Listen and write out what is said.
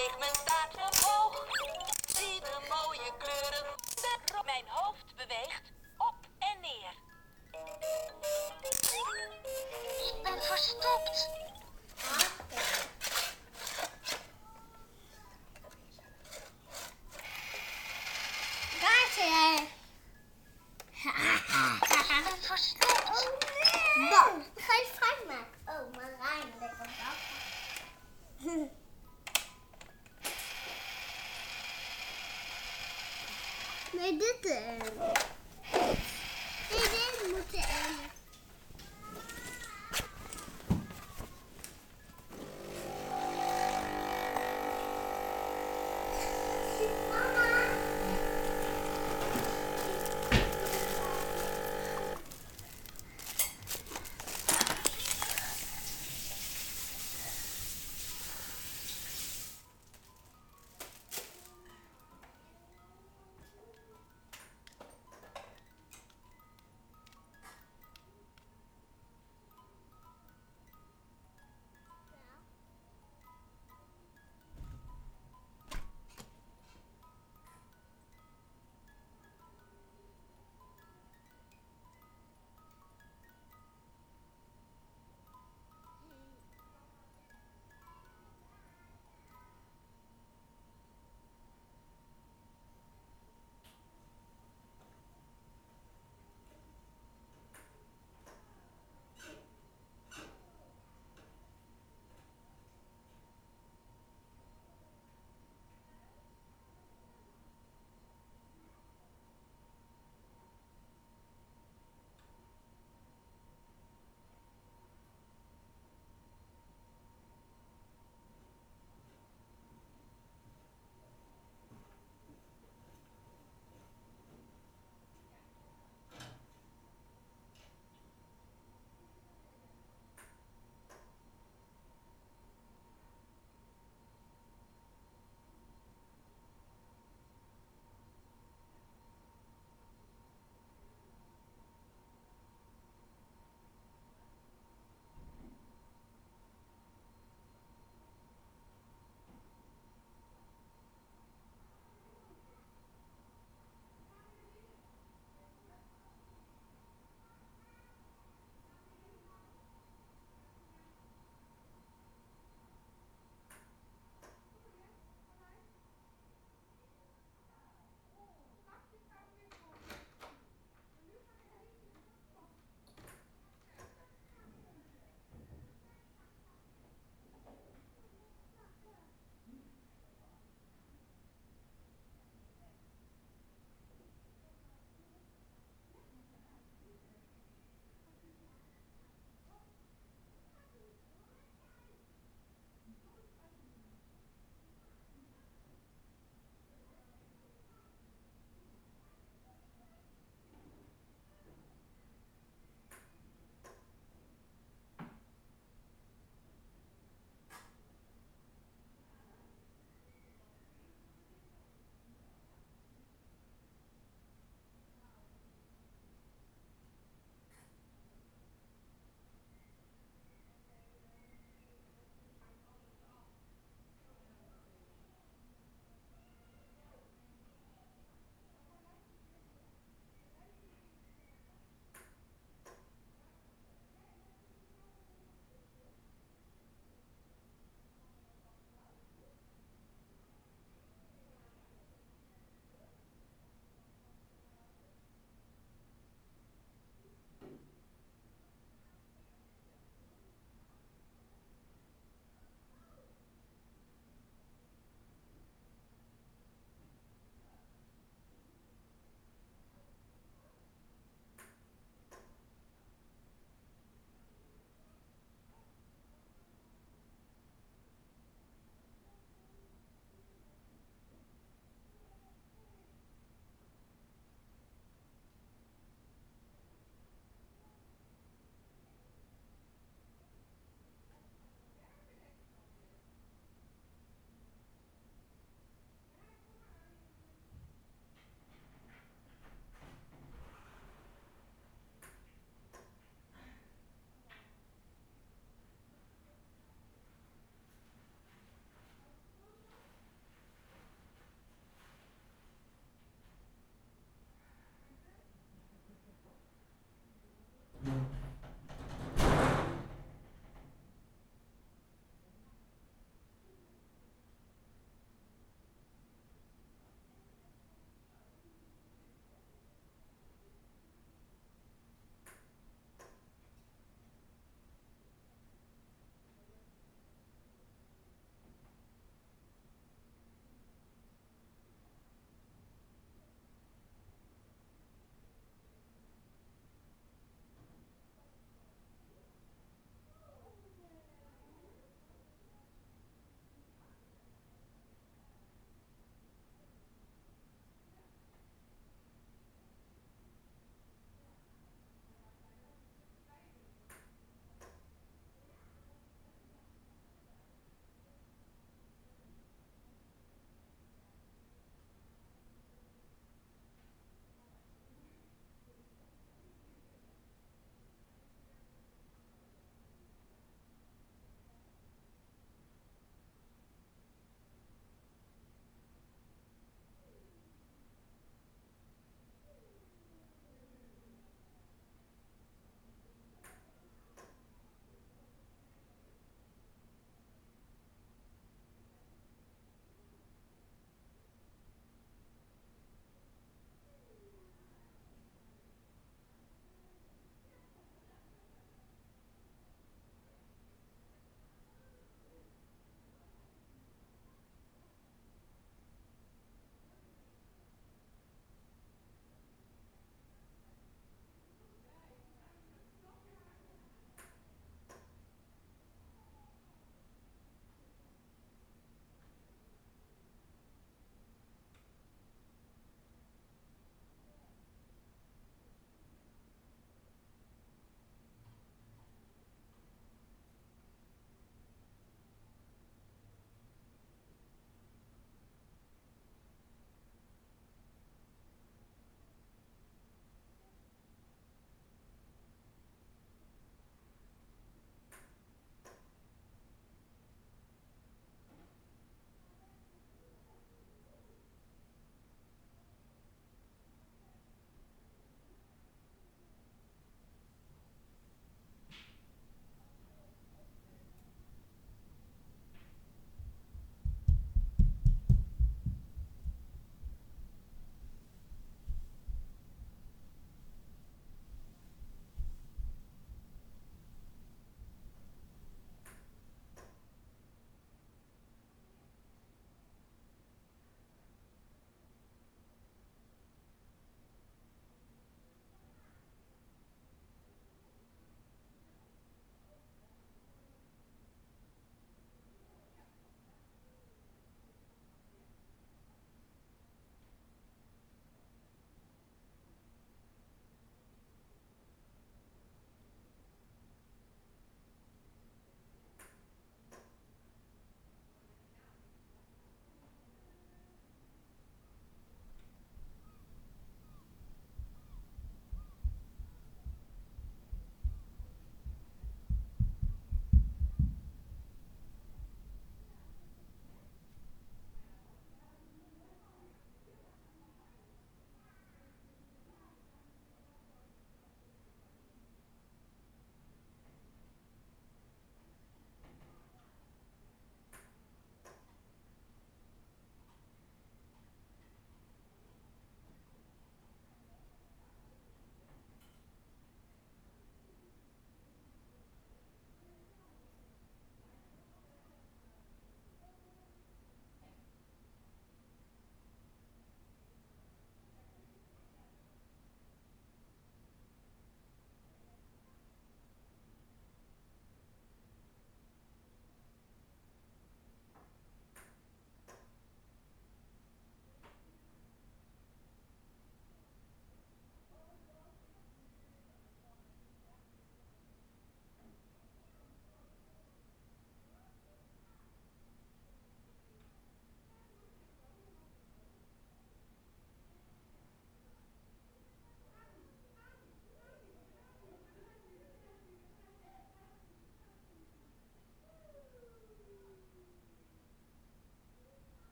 beweeg mijn staart omhoog. Zie de mooie kleuren. Mijn hoofd beweegt Nee, dit erin. Nee, dit moet erin.